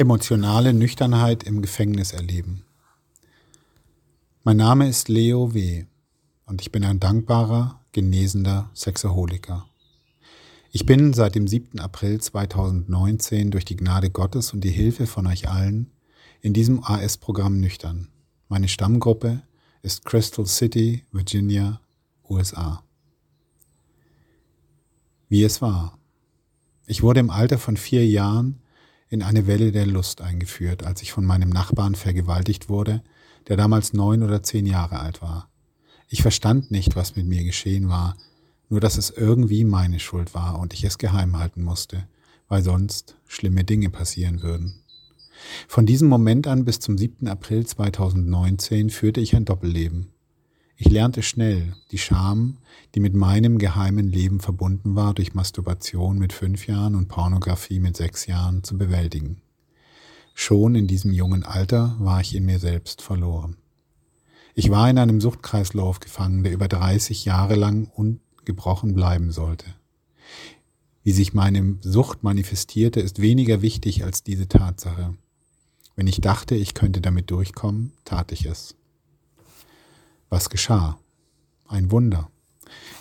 Emotionale Nüchternheit im Gefängnis erleben. Mein Name ist Leo W. und ich bin ein dankbarer, genesender Sexaholiker. Ich bin seit dem 7. April 2019 durch die Gnade Gottes und die Hilfe von euch allen in diesem AS-Programm nüchtern. Meine Stammgruppe ist Crystal City, Virginia, USA. Wie es war. Ich wurde im Alter von vier Jahren in eine Welle der Lust eingeführt, als ich von meinem Nachbarn vergewaltigt wurde, der damals neun oder zehn Jahre alt war. Ich verstand nicht, was mit mir geschehen war, nur dass es irgendwie meine Schuld war und ich es geheim halten musste, weil sonst schlimme Dinge passieren würden. Von diesem Moment an bis zum 7. April 2019 führte ich ein Doppelleben. Ich lernte schnell die Scham, die mit meinem geheimen Leben verbunden war, durch Masturbation mit fünf Jahren und Pornografie mit sechs Jahren zu bewältigen. Schon in diesem jungen Alter war ich in mir selbst verloren. Ich war in einem Suchtkreislauf gefangen, der über 30 Jahre lang ungebrochen bleiben sollte. Wie sich meine Sucht manifestierte, ist weniger wichtig als diese Tatsache. Wenn ich dachte, ich könnte damit durchkommen, tat ich es. Was geschah? Ein Wunder.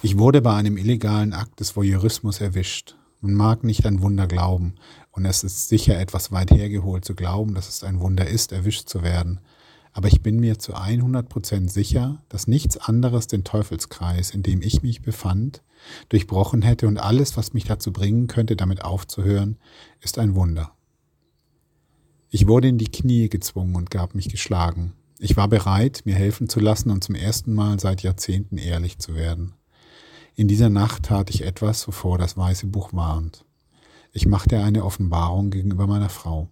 Ich wurde bei einem illegalen Akt des Voyeurismus erwischt. Man mag nicht an Wunder glauben, und es ist sicher etwas weit hergeholt zu glauben, dass es ein Wunder ist, erwischt zu werden. Aber ich bin mir zu 100 Prozent sicher, dass nichts anderes den Teufelskreis, in dem ich mich befand, durchbrochen hätte und alles, was mich dazu bringen könnte, damit aufzuhören, ist ein Wunder. Ich wurde in die Knie gezwungen und gab mich geschlagen. Ich war bereit, mir helfen zu lassen und zum ersten Mal seit Jahrzehnten ehrlich zu werden. In dieser Nacht tat ich etwas, wovor das Weiße Buch warnt. Ich machte eine Offenbarung gegenüber meiner Frau.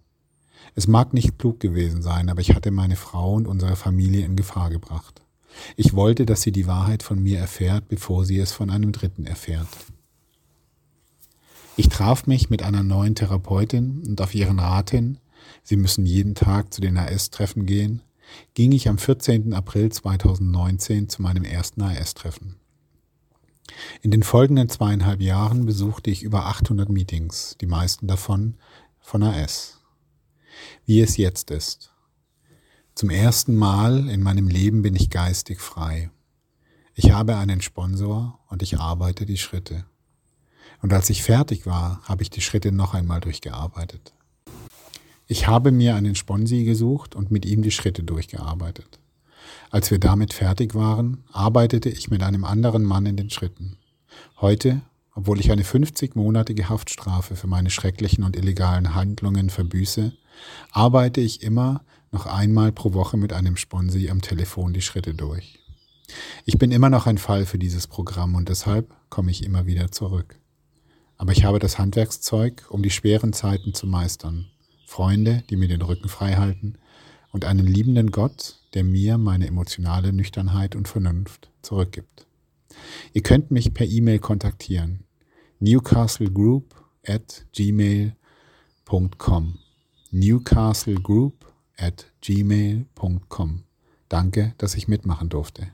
Es mag nicht klug gewesen sein, aber ich hatte meine Frau und unsere Familie in Gefahr gebracht. Ich wollte, dass sie die Wahrheit von mir erfährt, bevor sie es von einem Dritten erfährt. Ich traf mich mit einer neuen Therapeutin und auf ihren Rat hin, Sie müssen jeden Tag zu den AS-Treffen gehen, ging ich am 14. April 2019 zu meinem ersten AS-Treffen. In den folgenden zweieinhalb Jahren besuchte ich über 800 Meetings, die meisten davon von AS. Wie es jetzt ist. Zum ersten Mal in meinem Leben bin ich geistig frei. Ich habe einen Sponsor und ich arbeite die Schritte. Und als ich fertig war, habe ich die Schritte noch einmal durchgearbeitet. Ich habe mir einen Sponsi gesucht und mit ihm die Schritte durchgearbeitet. Als wir damit fertig waren, arbeitete ich mit einem anderen Mann in den Schritten. Heute, obwohl ich eine 50-monatige Haftstrafe für meine schrecklichen und illegalen Handlungen verbüße, arbeite ich immer noch einmal pro Woche mit einem Sponsi am Telefon die Schritte durch. Ich bin immer noch ein Fall für dieses Programm und deshalb komme ich immer wieder zurück. Aber ich habe das Handwerkszeug, um die schweren Zeiten zu meistern Freunde, die mir den Rücken frei halten und einen liebenden Gott, der mir meine emotionale Nüchternheit und Vernunft zurückgibt. Ihr könnt mich per E-Mail kontaktieren. newcastlegroup at gmail.com newcastlegroup at gmail.com Danke, dass ich mitmachen durfte.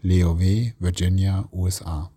Leo W., Virginia, USA